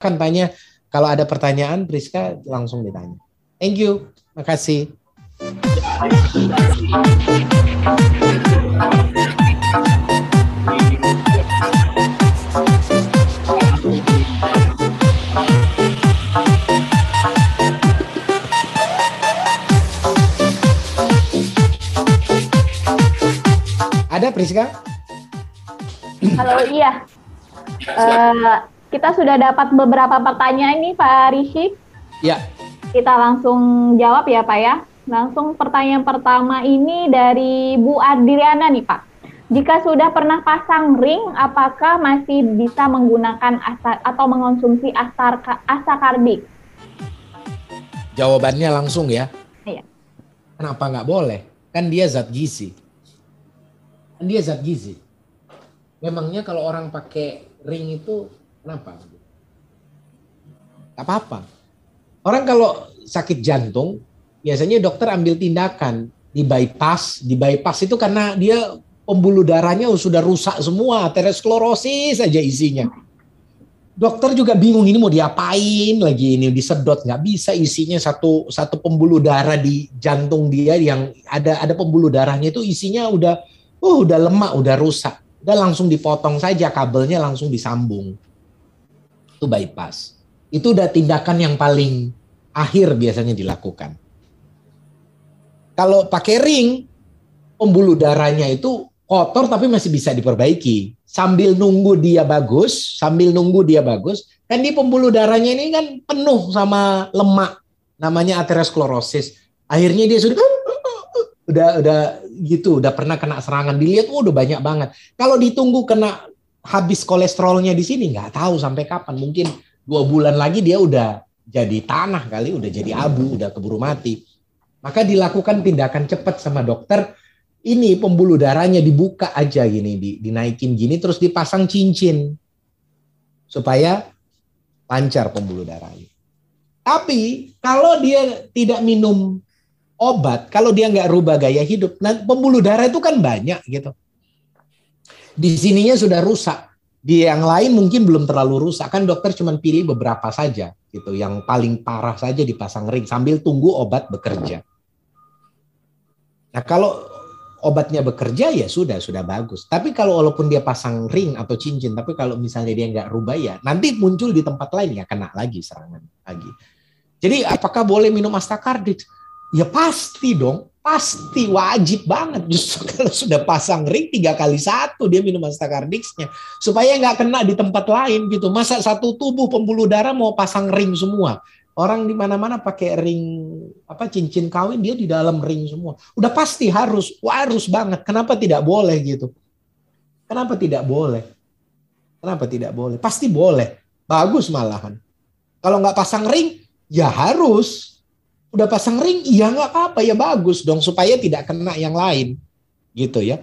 Silahkan tanya. Kalau ada pertanyaan, Priska langsung ditanya. Thank you. Makasih. Ada Priska? Halo, iya. Uh, kita sudah dapat beberapa pertanyaan nih Pak Rishi. Ya. Kita langsung jawab ya Pak ya. Langsung pertanyaan pertama ini dari Bu Adriana nih Pak. Jika sudah pernah pasang ring, apakah masih bisa menggunakan asa, atau mengonsumsi asar, asakarbik? Jawabannya langsung ya. Iya. Kenapa nggak boleh? Kan dia zat gizi dia zat gizi. Memangnya kalau orang pakai ring itu kenapa? Gak apa-apa. Orang kalau sakit jantung, biasanya dokter ambil tindakan di bypass. Di bypass itu karena dia pembuluh darahnya sudah rusak semua, aterosklerosis saja isinya. Dokter juga bingung ini mau diapain lagi ini disedot nggak bisa isinya satu satu pembuluh darah di jantung dia yang ada ada pembuluh darahnya itu isinya udah Uh, udah lemak, udah rusak. Udah langsung dipotong saja kabelnya langsung disambung. Itu bypass. Itu udah tindakan yang paling akhir biasanya dilakukan. Kalau pakai ring, pembuluh darahnya itu kotor tapi masih bisa diperbaiki. Sambil nunggu dia bagus, sambil nunggu dia bagus, kan di pembuluh darahnya ini kan penuh sama lemak, namanya aterosklerosis. Akhirnya dia sudah udah udah gitu, udah pernah kena serangan dilihat, oh, udah banyak banget. Kalau ditunggu kena habis kolesterolnya di sini nggak tahu sampai kapan. Mungkin dua bulan lagi dia udah jadi tanah kali, udah jadi abu, udah keburu mati. Maka dilakukan tindakan cepat sama dokter. Ini pembuluh darahnya dibuka aja gini, dinaikin gini, terus dipasang cincin supaya lancar pembuluh darahnya. Tapi kalau dia tidak minum obat kalau dia nggak rubah gaya hidup nah pembuluh darah itu kan banyak gitu di sininya sudah rusak. Di yang lain mungkin belum terlalu rusak. Kan dokter cuma pilih beberapa saja gitu. Yang paling parah saja dipasang ring sambil tunggu obat bekerja. Nah kalau obatnya bekerja ya sudah sudah bagus. Tapi kalau walaupun dia pasang ring atau cincin tapi kalau misalnya dia nggak rubah ya nanti muncul di tempat lain ya kena lagi serangan lagi. Jadi apakah boleh minum astakardit Ya pasti dong, pasti wajib banget. Justru kalau sudah pasang ring tiga kali satu dia minum astakardixnya supaya nggak kena di tempat lain gitu. Masa satu tubuh pembuluh darah mau pasang ring semua? Orang di mana-mana pakai ring apa cincin kawin dia di dalam ring semua. Udah pasti harus, harus banget. Kenapa tidak boleh gitu? Kenapa tidak boleh? Kenapa tidak boleh? Pasti boleh. Bagus malahan. Kalau nggak pasang ring, ya harus udah pasang ring, ya nggak apa-apa, ya bagus dong supaya tidak kena yang lain, gitu ya.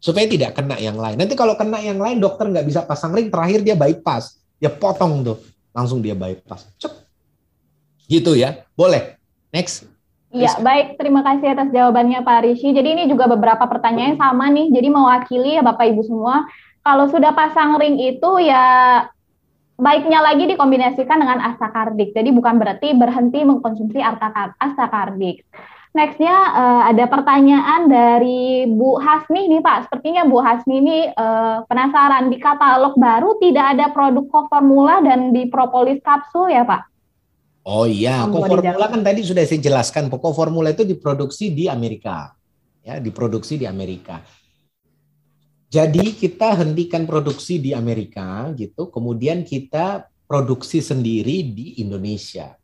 Supaya tidak kena yang lain. Nanti kalau kena yang lain, dokter nggak bisa pasang ring, terakhir dia bypass, dia potong tuh, langsung dia bypass. Cek. Gitu ya, boleh. Next. Iya, baik. Terima kasih atas jawabannya Pak Rishi. Jadi ini juga beberapa pertanyaan sama nih. Jadi mewakili ya Bapak Ibu semua. Kalau sudah pasang ring itu ya baiknya lagi dikombinasikan dengan astakardik. Jadi bukan berarti berhenti mengkonsumsi astakardik. Nextnya uh, ada pertanyaan dari Bu Hasmi nih Pak. Sepertinya Bu Hasmi ini uh, penasaran di katalog baru tidak ada produk koformula dan di propolis kapsul ya Pak? Oh iya, koformula kan tadi sudah saya jelaskan. Koformula itu diproduksi di Amerika, ya diproduksi di Amerika. Jadi kita hentikan produksi di Amerika gitu, kemudian kita produksi sendiri di Indonesia.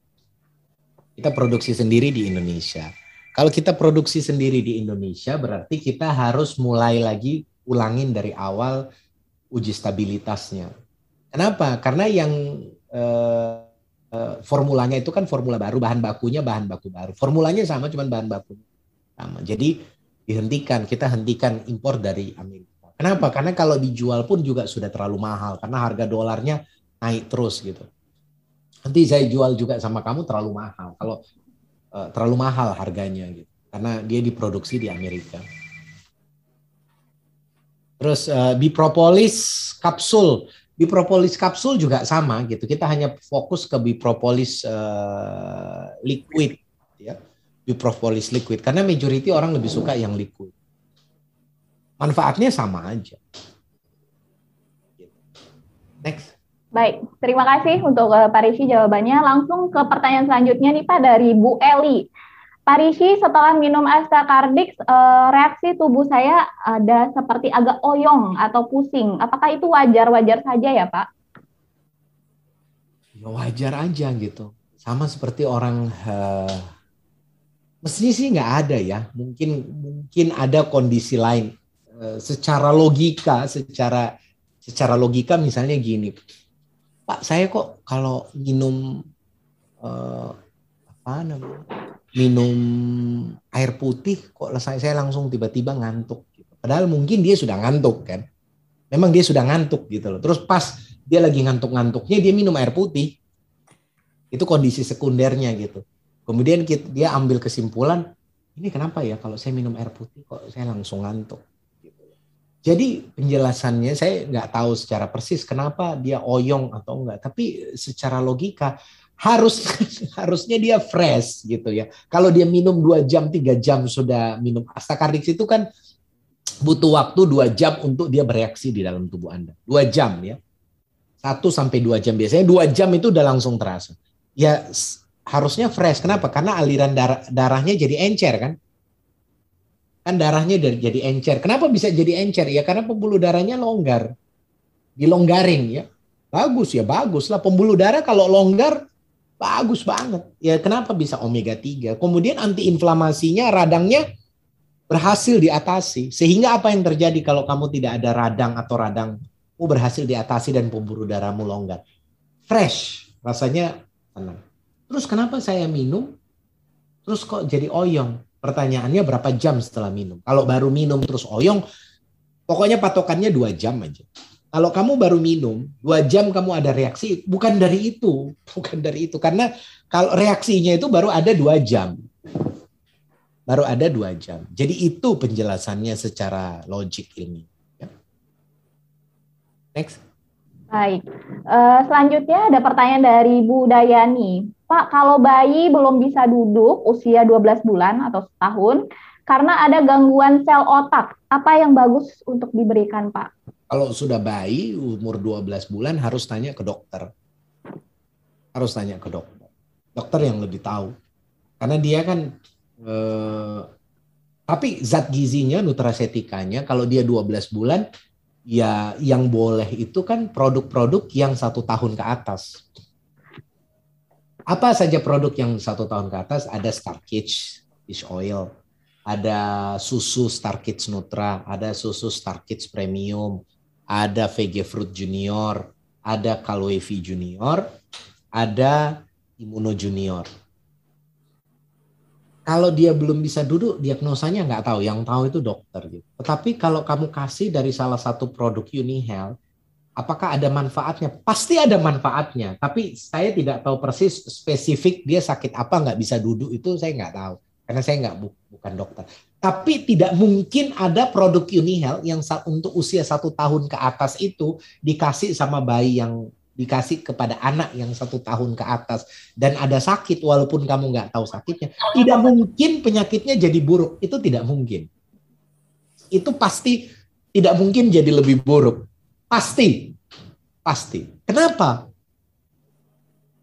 Kita produksi sendiri di Indonesia. Kalau kita produksi sendiri di Indonesia berarti kita harus mulai lagi ulangin dari awal uji stabilitasnya. Kenapa? Karena yang eh, eh, formulanya itu kan formula baru, bahan bakunya bahan baku baru. Formulanya sama, cuman bahan baku sama. Jadi dihentikan, kita hentikan impor dari Amerika. Kenapa? Karena kalau dijual pun juga sudah terlalu mahal karena harga dolarnya naik terus gitu. Nanti saya jual juga sama kamu terlalu mahal. Kalau uh, terlalu mahal harganya gitu. Karena dia diproduksi di Amerika. Terus uh, bipropolis kapsul Bipropolis kapsul juga sama gitu. Kita hanya fokus ke bipropolis uh, liquid ya. Bipropolis liquid karena majority orang lebih suka yang liquid. Manfaatnya sama aja. Next. Baik, terima kasih untuk uh, Pak Rishi jawabannya. Langsung ke pertanyaan selanjutnya nih Pak dari Bu Eli. Pak Rishi, setelah minum Astacardix, uh, reaksi tubuh saya ada seperti agak oyong atau pusing. Apakah itu wajar-wajar saja ya, Pak? Ya wajar aja gitu. Sama seperti orang uh, mestinya sih nggak ada ya. Mungkin mungkin ada kondisi lain. Uh, secara logika, secara secara logika misalnya gini, Pak saya kok kalau minum uh, apa namanya minum air putih kok saya, saya langsung tiba-tiba ngantuk. Gitu. Padahal mungkin dia sudah ngantuk kan. Memang dia sudah ngantuk gitu loh. Terus pas dia lagi ngantuk-ngantuknya dia minum air putih. Itu kondisi sekundernya gitu. Kemudian dia ambil kesimpulan, ini kenapa ya kalau saya minum air putih kok saya langsung ngantuk. Jadi penjelasannya saya nggak tahu secara persis kenapa dia oyong atau enggak. Tapi secara logika harus harusnya dia fresh gitu ya. Kalau dia minum dua jam tiga jam sudah minum Astacardix itu kan butuh waktu dua jam untuk dia bereaksi di dalam tubuh Anda. Dua jam ya. Satu sampai dua jam biasanya dua jam itu udah langsung terasa. Ya harusnya fresh. Kenapa? Karena aliran darah, darahnya jadi encer kan. Kan darahnya jadi encer. Kenapa bisa jadi encer? Ya karena pembuluh darahnya longgar. Dilonggarin ya. Bagus ya, bagus lah. Pembuluh darah kalau longgar Bagus banget. Ya kenapa bisa omega 3? Kemudian antiinflamasinya radangnya berhasil diatasi. Sehingga apa yang terjadi kalau kamu tidak ada radang atau radangmu berhasil diatasi dan pembuluh darahmu longgar? Fresh, rasanya tenang. Terus kenapa saya minum? Terus kok jadi oyong? Pertanyaannya berapa jam setelah minum? Kalau baru minum terus oyong, pokoknya patokannya dua jam aja. Kalau kamu baru minum, dua jam kamu ada reaksi, bukan dari itu. Bukan dari itu. Karena kalau reaksinya itu baru ada dua jam. Baru ada dua jam. Jadi itu penjelasannya secara logik ini. Ya. Next. Baik. Uh, selanjutnya ada pertanyaan dari Bu Dayani. Pak, kalau bayi belum bisa duduk usia 12 bulan atau setahun karena ada gangguan sel otak, apa yang bagus untuk diberikan, Pak? Kalau sudah bayi umur 12 bulan harus tanya ke dokter. Harus tanya ke dokter. Dokter yang lebih tahu. Karena dia kan eh, tapi zat gizinya, nutrasetikanya kalau dia 12 bulan ya yang boleh itu kan produk-produk yang satu tahun ke atas. Apa saja produk yang satu tahun ke atas? Ada Starkitch fish oil, ada susu Starkitch Nutra, ada susu Starkitch Premium, ada VG Fruit Junior, ada Calwavy Junior, ada Immuno Junior. Kalau dia belum bisa duduk, diagnosanya nggak tahu. Yang tahu itu dokter. Gitu. Tetapi kalau kamu kasih dari salah satu produk UniHealth, apakah ada manfaatnya? Pasti ada manfaatnya. Tapi saya tidak tahu persis spesifik dia sakit apa nggak bisa duduk itu saya nggak tahu. Karena saya nggak bukan dokter. Tapi tidak mungkin ada produk Unihel yang untuk usia satu tahun ke atas itu dikasih sama bayi yang dikasih kepada anak yang satu tahun ke atas dan ada sakit walaupun kamu nggak tahu sakitnya tidak mungkin penyakitnya jadi buruk itu tidak mungkin itu pasti tidak mungkin jadi lebih buruk pasti pasti kenapa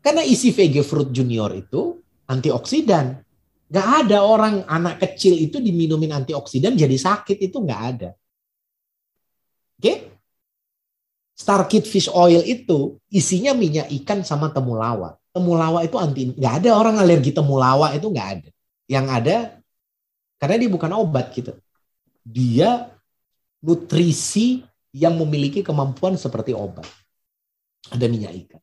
karena isi VG Fruit Junior itu antioksidan Gak ada orang anak kecil itu diminumin antioksidan jadi sakit itu nggak ada. Oke? Okay? Starkit fish oil itu isinya minyak ikan sama temulawak. Temulawak itu anti nggak ada orang alergi temulawak itu nggak ada. Yang ada karena dia bukan obat gitu. Dia nutrisi yang memiliki kemampuan seperti obat. Ada minyak ikan.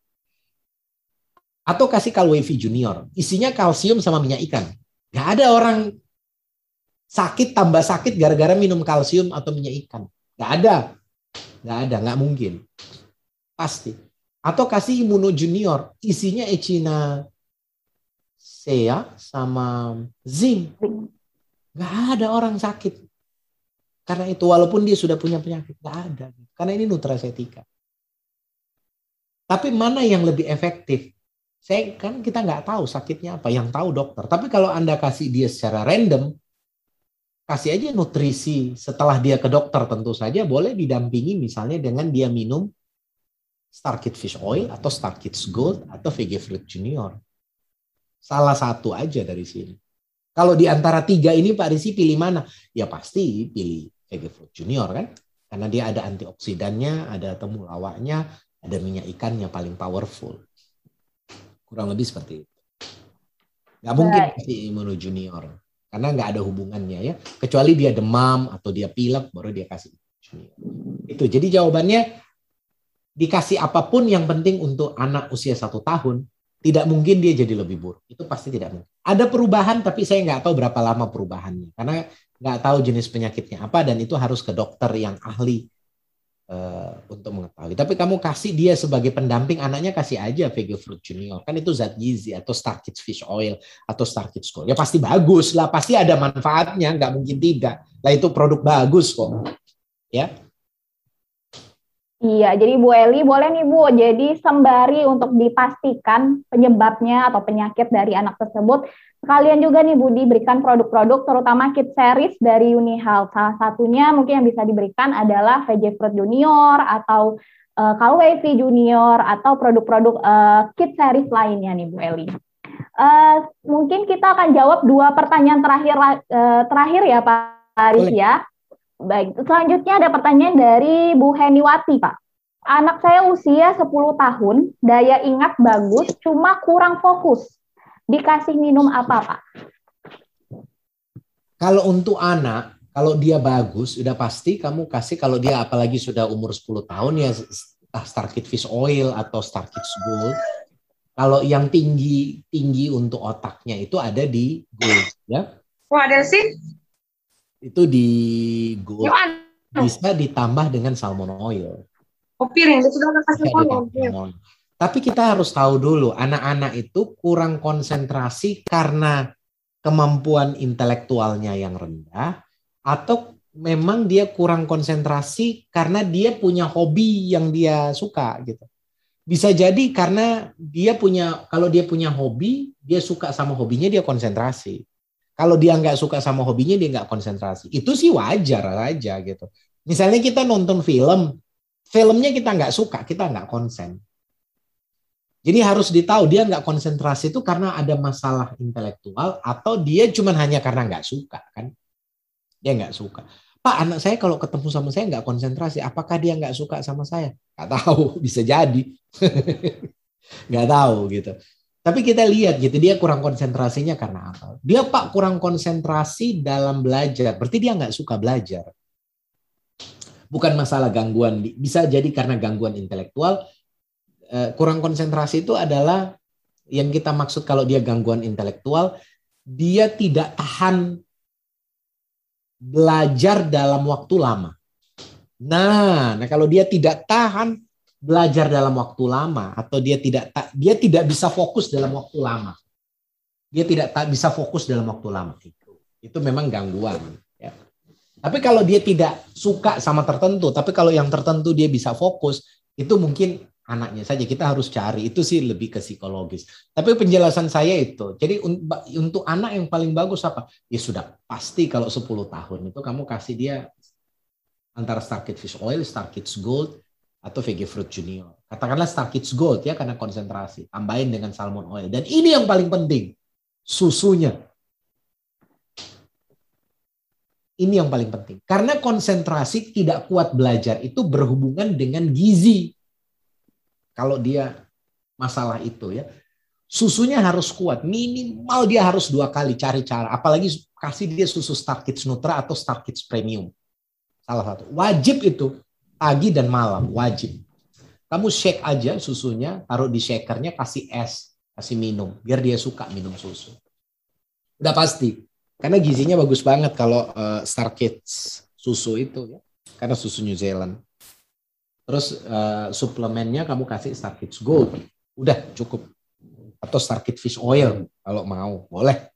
Atau kasih Calwavy Junior, isinya kalsium sama minyak ikan. Gak ada orang sakit tambah sakit gara-gara minum kalsium atau minyak ikan. Gak ada. Gak ada, gak mungkin. Pasti. Atau kasih imuno junior, isinya ecina sea sama zinc. Gak ada orang sakit. Karena itu walaupun dia sudah punya penyakit, gak ada. Karena ini nutrasetika. Tapi mana yang lebih efektif? Saya kan kita nggak tahu sakitnya apa, yang tahu dokter. Tapi kalau Anda kasih dia secara random, kasih aja nutrisi setelah dia ke dokter tentu saja boleh didampingi misalnya dengan dia minum Star Kid Fish Oil atau Star Kids Gold atau VG Fruit Junior. Salah satu aja dari sini. Kalau di antara tiga ini Pak Risi pilih mana? Ya pasti pilih VG Fruit Junior kan. Karena dia ada antioksidannya, ada temulawaknya, ada minyak ikannya paling powerful. Kurang lebih seperti itu. Nggak mungkin kasih imuno junior. Karena nggak ada hubungannya ya. Kecuali dia demam atau dia pilek, baru dia kasih junior. Itu. Jadi jawabannya dikasih apa pun yang penting untuk anak usia satu tahun, tidak mungkin dia jadi lebih buruk. Itu pasti tidak mungkin. Ada perubahan, tapi saya nggak tahu berapa lama perubahannya. Karena nggak tahu jenis penyakitnya apa, dan itu harus ke dokter yang ahli uh, untuk mengetahui. Tapi kamu kasih dia sebagai pendamping anaknya kasih aja Vega Fruit Junior. Kan itu zat gizi atau Star Kids Fish Oil atau Star Kids Gold. Ya pasti bagus lah, pasti ada manfaatnya, nggak mungkin tidak. Lah itu produk bagus kok. Ya. Iya, jadi Bu Eli boleh nih Bu, jadi sembari untuk dipastikan penyebabnya atau penyakit dari anak tersebut, Kalian juga nih Budi berikan produk-produk terutama kit series dari Unihealth. Salah satunya mungkin yang bisa diberikan adalah VJ Fruit Junior atau uh, KWV Junior atau produk-produk uh, kit series lainnya nih Bu Eli. Uh, mungkin kita akan jawab dua pertanyaan terakhir uh, terakhir ya Pak Aris ya. Baik, selanjutnya ada pertanyaan dari Bu Heniwati Pak. Anak saya usia 10 tahun, daya ingat bagus, cuma kurang fokus dikasih minum apa, Pak? Kalau untuk anak, kalau dia bagus, sudah pasti kamu kasih kalau dia apalagi sudah umur 10 tahun ya Star Kid Fish Oil atau Star Kids Gold. Kalau yang tinggi tinggi untuk otaknya itu ada di Gold ya. Oh, ada sih? Itu di Gold. Bisa ditambah dengan salmon oil. Oh, piring, itu sudah kasih salmon. Tapi kita harus tahu dulu, anak-anak itu kurang konsentrasi karena kemampuan intelektualnya yang rendah, atau memang dia kurang konsentrasi karena dia punya hobi yang dia suka gitu. Bisa jadi karena dia punya, kalau dia punya hobi, dia suka sama hobinya, dia konsentrasi. Kalau dia nggak suka sama hobinya, dia nggak konsentrasi. Itu sih wajar aja gitu. Misalnya kita nonton film, filmnya kita nggak suka, kita nggak konsen jadi harus ditahu dia nggak konsentrasi itu karena ada masalah intelektual atau dia cuma hanya karena nggak suka kan? Dia nggak suka. Pak anak saya kalau ketemu sama saya nggak konsentrasi, apakah dia nggak suka sama saya? Nggak tahu, bisa jadi. nggak tahu gitu. Tapi kita lihat gitu dia kurang konsentrasinya karena apa? Dia pak kurang konsentrasi dalam belajar, berarti dia nggak suka belajar. Bukan masalah gangguan, bisa jadi karena gangguan intelektual, Eh, kurang konsentrasi itu adalah yang kita maksud kalau dia gangguan intelektual, dia tidak tahan belajar dalam waktu lama. Nah, nah kalau dia tidak tahan belajar dalam waktu lama atau dia tidak dia tidak bisa fokus dalam waktu lama. Dia tidak bisa fokus dalam waktu lama itu. Itu memang gangguan ya. Tapi kalau dia tidak suka sama tertentu, tapi kalau yang tertentu dia bisa fokus, itu mungkin anaknya saja kita harus cari itu sih lebih ke psikologis tapi penjelasan saya itu jadi untuk anak yang paling bagus apa ya sudah pasti kalau 10 tahun itu kamu kasih dia antara Star Kids Fish Oil Star Kids Gold atau VG Fruit Junior katakanlah Star Kids Gold ya karena konsentrasi tambahin dengan salmon oil dan ini yang paling penting susunya ini yang paling penting karena konsentrasi tidak kuat belajar itu berhubungan dengan gizi kalau dia masalah itu ya. Susunya harus kuat, minimal dia harus dua kali cari cara. Apalagi kasih dia susu Star Kids Nutra atau Star Kids Premium. Salah satu. Wajib itu pagi dan malam, wajib. Kamu shake aja susunya, taruh di shakernya, kasih es, kasih minum, biar dia suka minum susu. Udah pasti. Karena gizinya bagus banget kalau uh, Star Kids susu itu ya. Karena susu New Zealand. Terus uh, suplemennya kamu kasih Star Kids Gold. Udah cukup. Atau Star Kids Fish Oil kalau mau, boleh.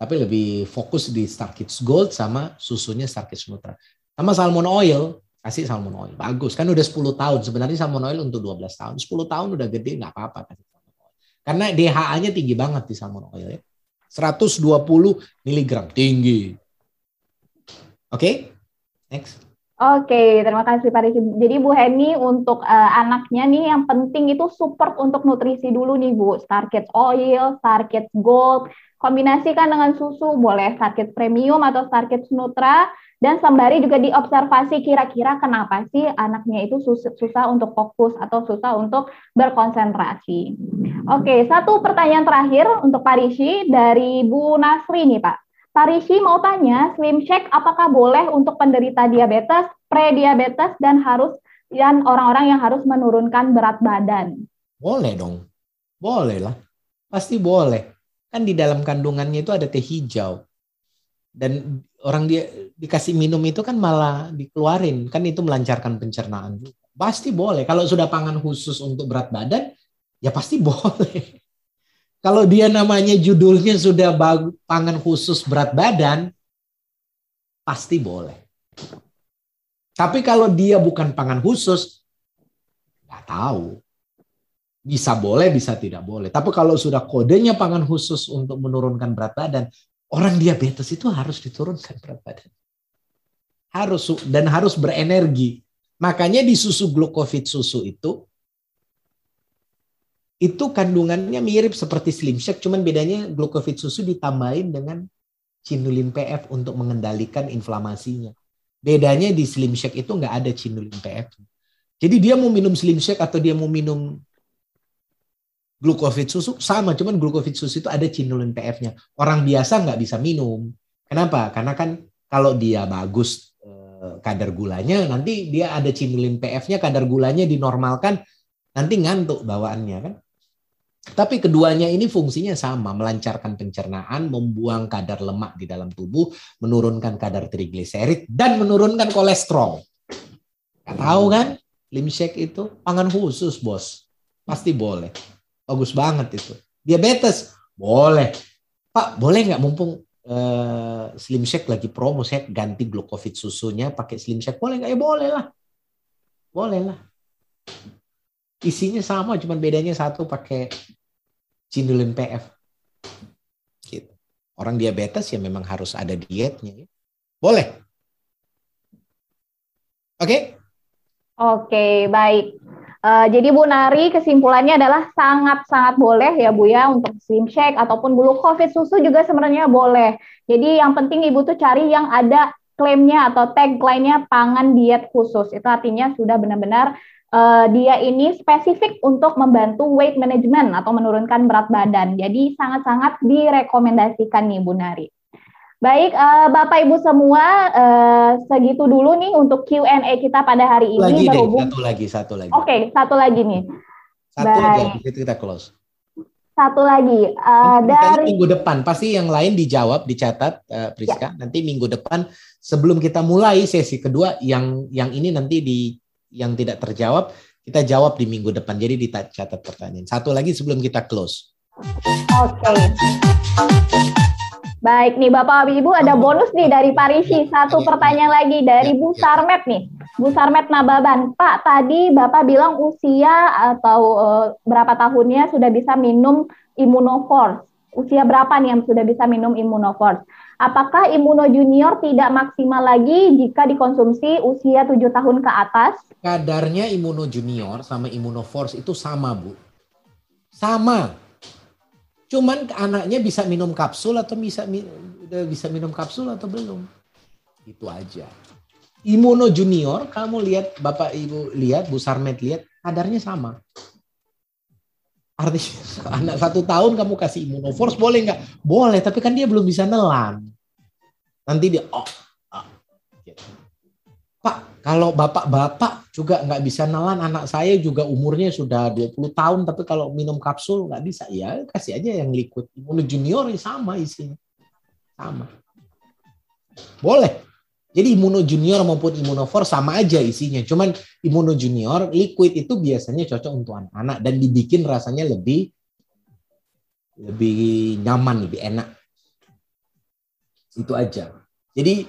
Tapi lebih fokus di Star Kids Gold sama susunya Star Kids Nutra. Sama salmon oil. Kasih salmon oil. Bagus. Kan udah 10 tahun. Sebenarnya salmon oil untuk 12 tahun. 10 tahun udah gede nggak apa-apa kasih salmon oil. Karena DHA-nya tinggi banget di salmon oil ya. 120 mg tinggi. Oke? Okay? Next. Oke, terima kasih Pak Rizky. Jadi Bu Heni untuk uh, anaknya nih yang penting itu support untuk nutrisi dulu nih Bu. Starkit Oil, Starkit Gold, kombinasikan dengan susu, boleh Starkit Premium atau Starkit Nutra. Dan sembari juga diobservasi kira-kira kenapa sih anaknya itu susah, susah untuk fokus atau susah untuk berkonsentrasi. Oke, satu pertanyaan terakhir untuk Pak Rishi dari Bu Nasri nih Pak. Pak Rishi mau tanya, Slim Shake apakah boleh untuk penderita diabetes, pre-diabetes, dan harus dan orang-orang yang harus menurunkan berat badan? Boleh dong, boleh lah, pasti boleh. Kan di dalam kandungannya itu ada teh hijau dan orang dia dikasih minum itu kan malah dikeluarin. Kan itu melancarkan pencernaan pasti boleh. Kalau sudah pangan khusus untuk berat badan ya pasti boleh. Kalau dia namanya judulnya sudah pangan khusus berat badan pasti boleh. Tapi kalau dia bukan pangan khusus nggak tahu. Bisa boleh bisa tidak boleh. Tapi kalau sudah kodenya pangan khusus untuk menurunkan berat badan orang diabetes itu harus diturunkan berat badan. Harus dan harus berenergi. Makanya di susu glukovid susu itu itu kandungannya mirip seperti Slim Shake, cuman bedanya glukovid susu ditambahin dengan cinulin PF untuk mengendalikan inflamasinya. Bedanya di Slim Shake itu nggak ada cinulin PF. Jadi dia mau minum Slim Shake atau dia mau minum glukovid susu sama, cuman glukovid susu itu ada cinulin PF-nya. Orang biasa nggak bisa minum. Kenapa? Karena kan kalau dia bagus eh, kadar gulanya, nanti dia ada cinulin PF-nya, kadar gulanya dinormalkan, nanti ngantuk bawaannya kan. Tapi keduanya ini fungsinya sama, melancarkan pencernaan, membuang kadar lemak di dalam tubuh, menurunkan kadar trigliserid, dan menurunkan kolesterol. Gak tahu kan? Limshake itu pangan khusus, bos. Pasti boleh. Bagus banget itu. Diabetes boleh. Pak, boleh nggak mumpung uh, Slim Shake lagi promo, saya ganti glukovid susunya pakai Slim Shake. Boleh nggak? Ya boleh lah. Boleh lah. Isinya sama, cuma bedanya satu pakai cinulin PF. Gitu. Orang diabetes ya memang harus ada dietnya. Ya. Boleh. Oke? Okay? Oke, okay, baik. Uh, jadi Bu Nari kesimpulannya adalah sangat-sangat boleh ya Bu ya untuk slim shake ataupun bulu covid susu juga sebenarnya boleh. Jadi yang penting Ibu tuh cari yang ada klaimnya atau tagline-nya pangan diet khusus. Itu artinya sudah benar-benar uh, dia ini spesifik untuk membantu weight management atau menurunkan berat badan. Jadi sangat-sangat direkomendasikan nih Bu Nari. Baik, uh, Bapak Ibu semua, uh, segitu dulu nih untuk Q&A kita pada hari ini. Lagi berhubung... deh, satu lagi, satu lagi. Oke, okay, satu lagi nih. Satu Baik. lagi, kita close. Satu lagi, uh, dari minggu depan pasti yang lain dijawab, dicatat, uh, Priska. Ya. Nanti minggu depan sebelum kita mulai sesi kedua, yang yang ini nanti di yang tidak terjawab kita jawab di minggu depan. Jadi dicatat pertanyaan. Satu lagi sebelum kita close. Oke. Okay. Baik nih Bapak Ibu ada bonus nih dari Parisi. Satu pertanyaan lagi dari Bu Sarmet nih. Bu Sarmet Nababan. Pak, tadi Bapak bilang usia atau uh, berapa tahunnya sudah bisa minum Immunoforce. Usia berapa nih yang sudah bisa minum Immunoforce? Apakah Immuno Junior tidak maksimal lagi jika dikonsumsi usia 7 tahun ke atas? Kadarnya Immuno Junior sama Immunoforce itu sama, Bu. Sama Cuman anaknya bisa minum kapsul atau bisa bisa minum kapsul atau belum. Itu aja. Imuno Junior, kamu lihat Bapak Ibu lihat, Bu Sarmet lihat, kadarnya sama. Artinya anak satu tahun kamu kasih Force boleh nggak? Boleh, tapi kan dia belum bisa nelan. Nanti dia oh. Pak, kalau bapak-bapak juga nggak bisa nelan, anak saya juga umurnya sudah 20 tahun, tapi kalau minum kapsul nggak bisa. Ya kasih aja yang liquid. Imuno junior ya sama isinya. Sama. Boleh. Jadi imuno junior maupun imunofor sama aja isinya. Cuman imuno junior liquid itu biasanya cocok untuk anak-anak dan dibikin rasanya lebih lebih nyaman, lebih enak. Itu aja. Jadi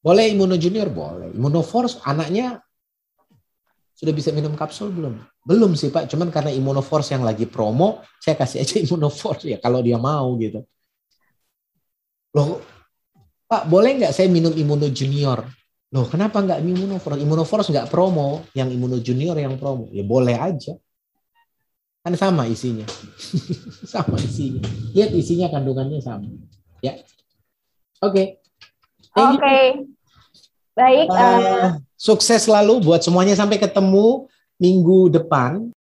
Boleh Immuno Junior? Boleh. Immunoforce anaknya sudah bisa minum kapsul belum? Belum sih Pak, cuman karena Immunoforce yang lagi promo, saya kasih aja Immunoforce ya kalau dia mau gitu. Loh, Pak boleh nggak saya minum Immuno Junior? Loh kenapa nggak Immunoforce? Immunoforce nggak promo, yang Immuno Junior yang promo. Ya boleh aja. Kan sama isinya. sama isinya. Lihat isinya kandungannya sama. Ya. Oke. Okay. Oke. Okay. Baik. Uh, sukses selalu buat semuanya sampai ketemu minggu depan.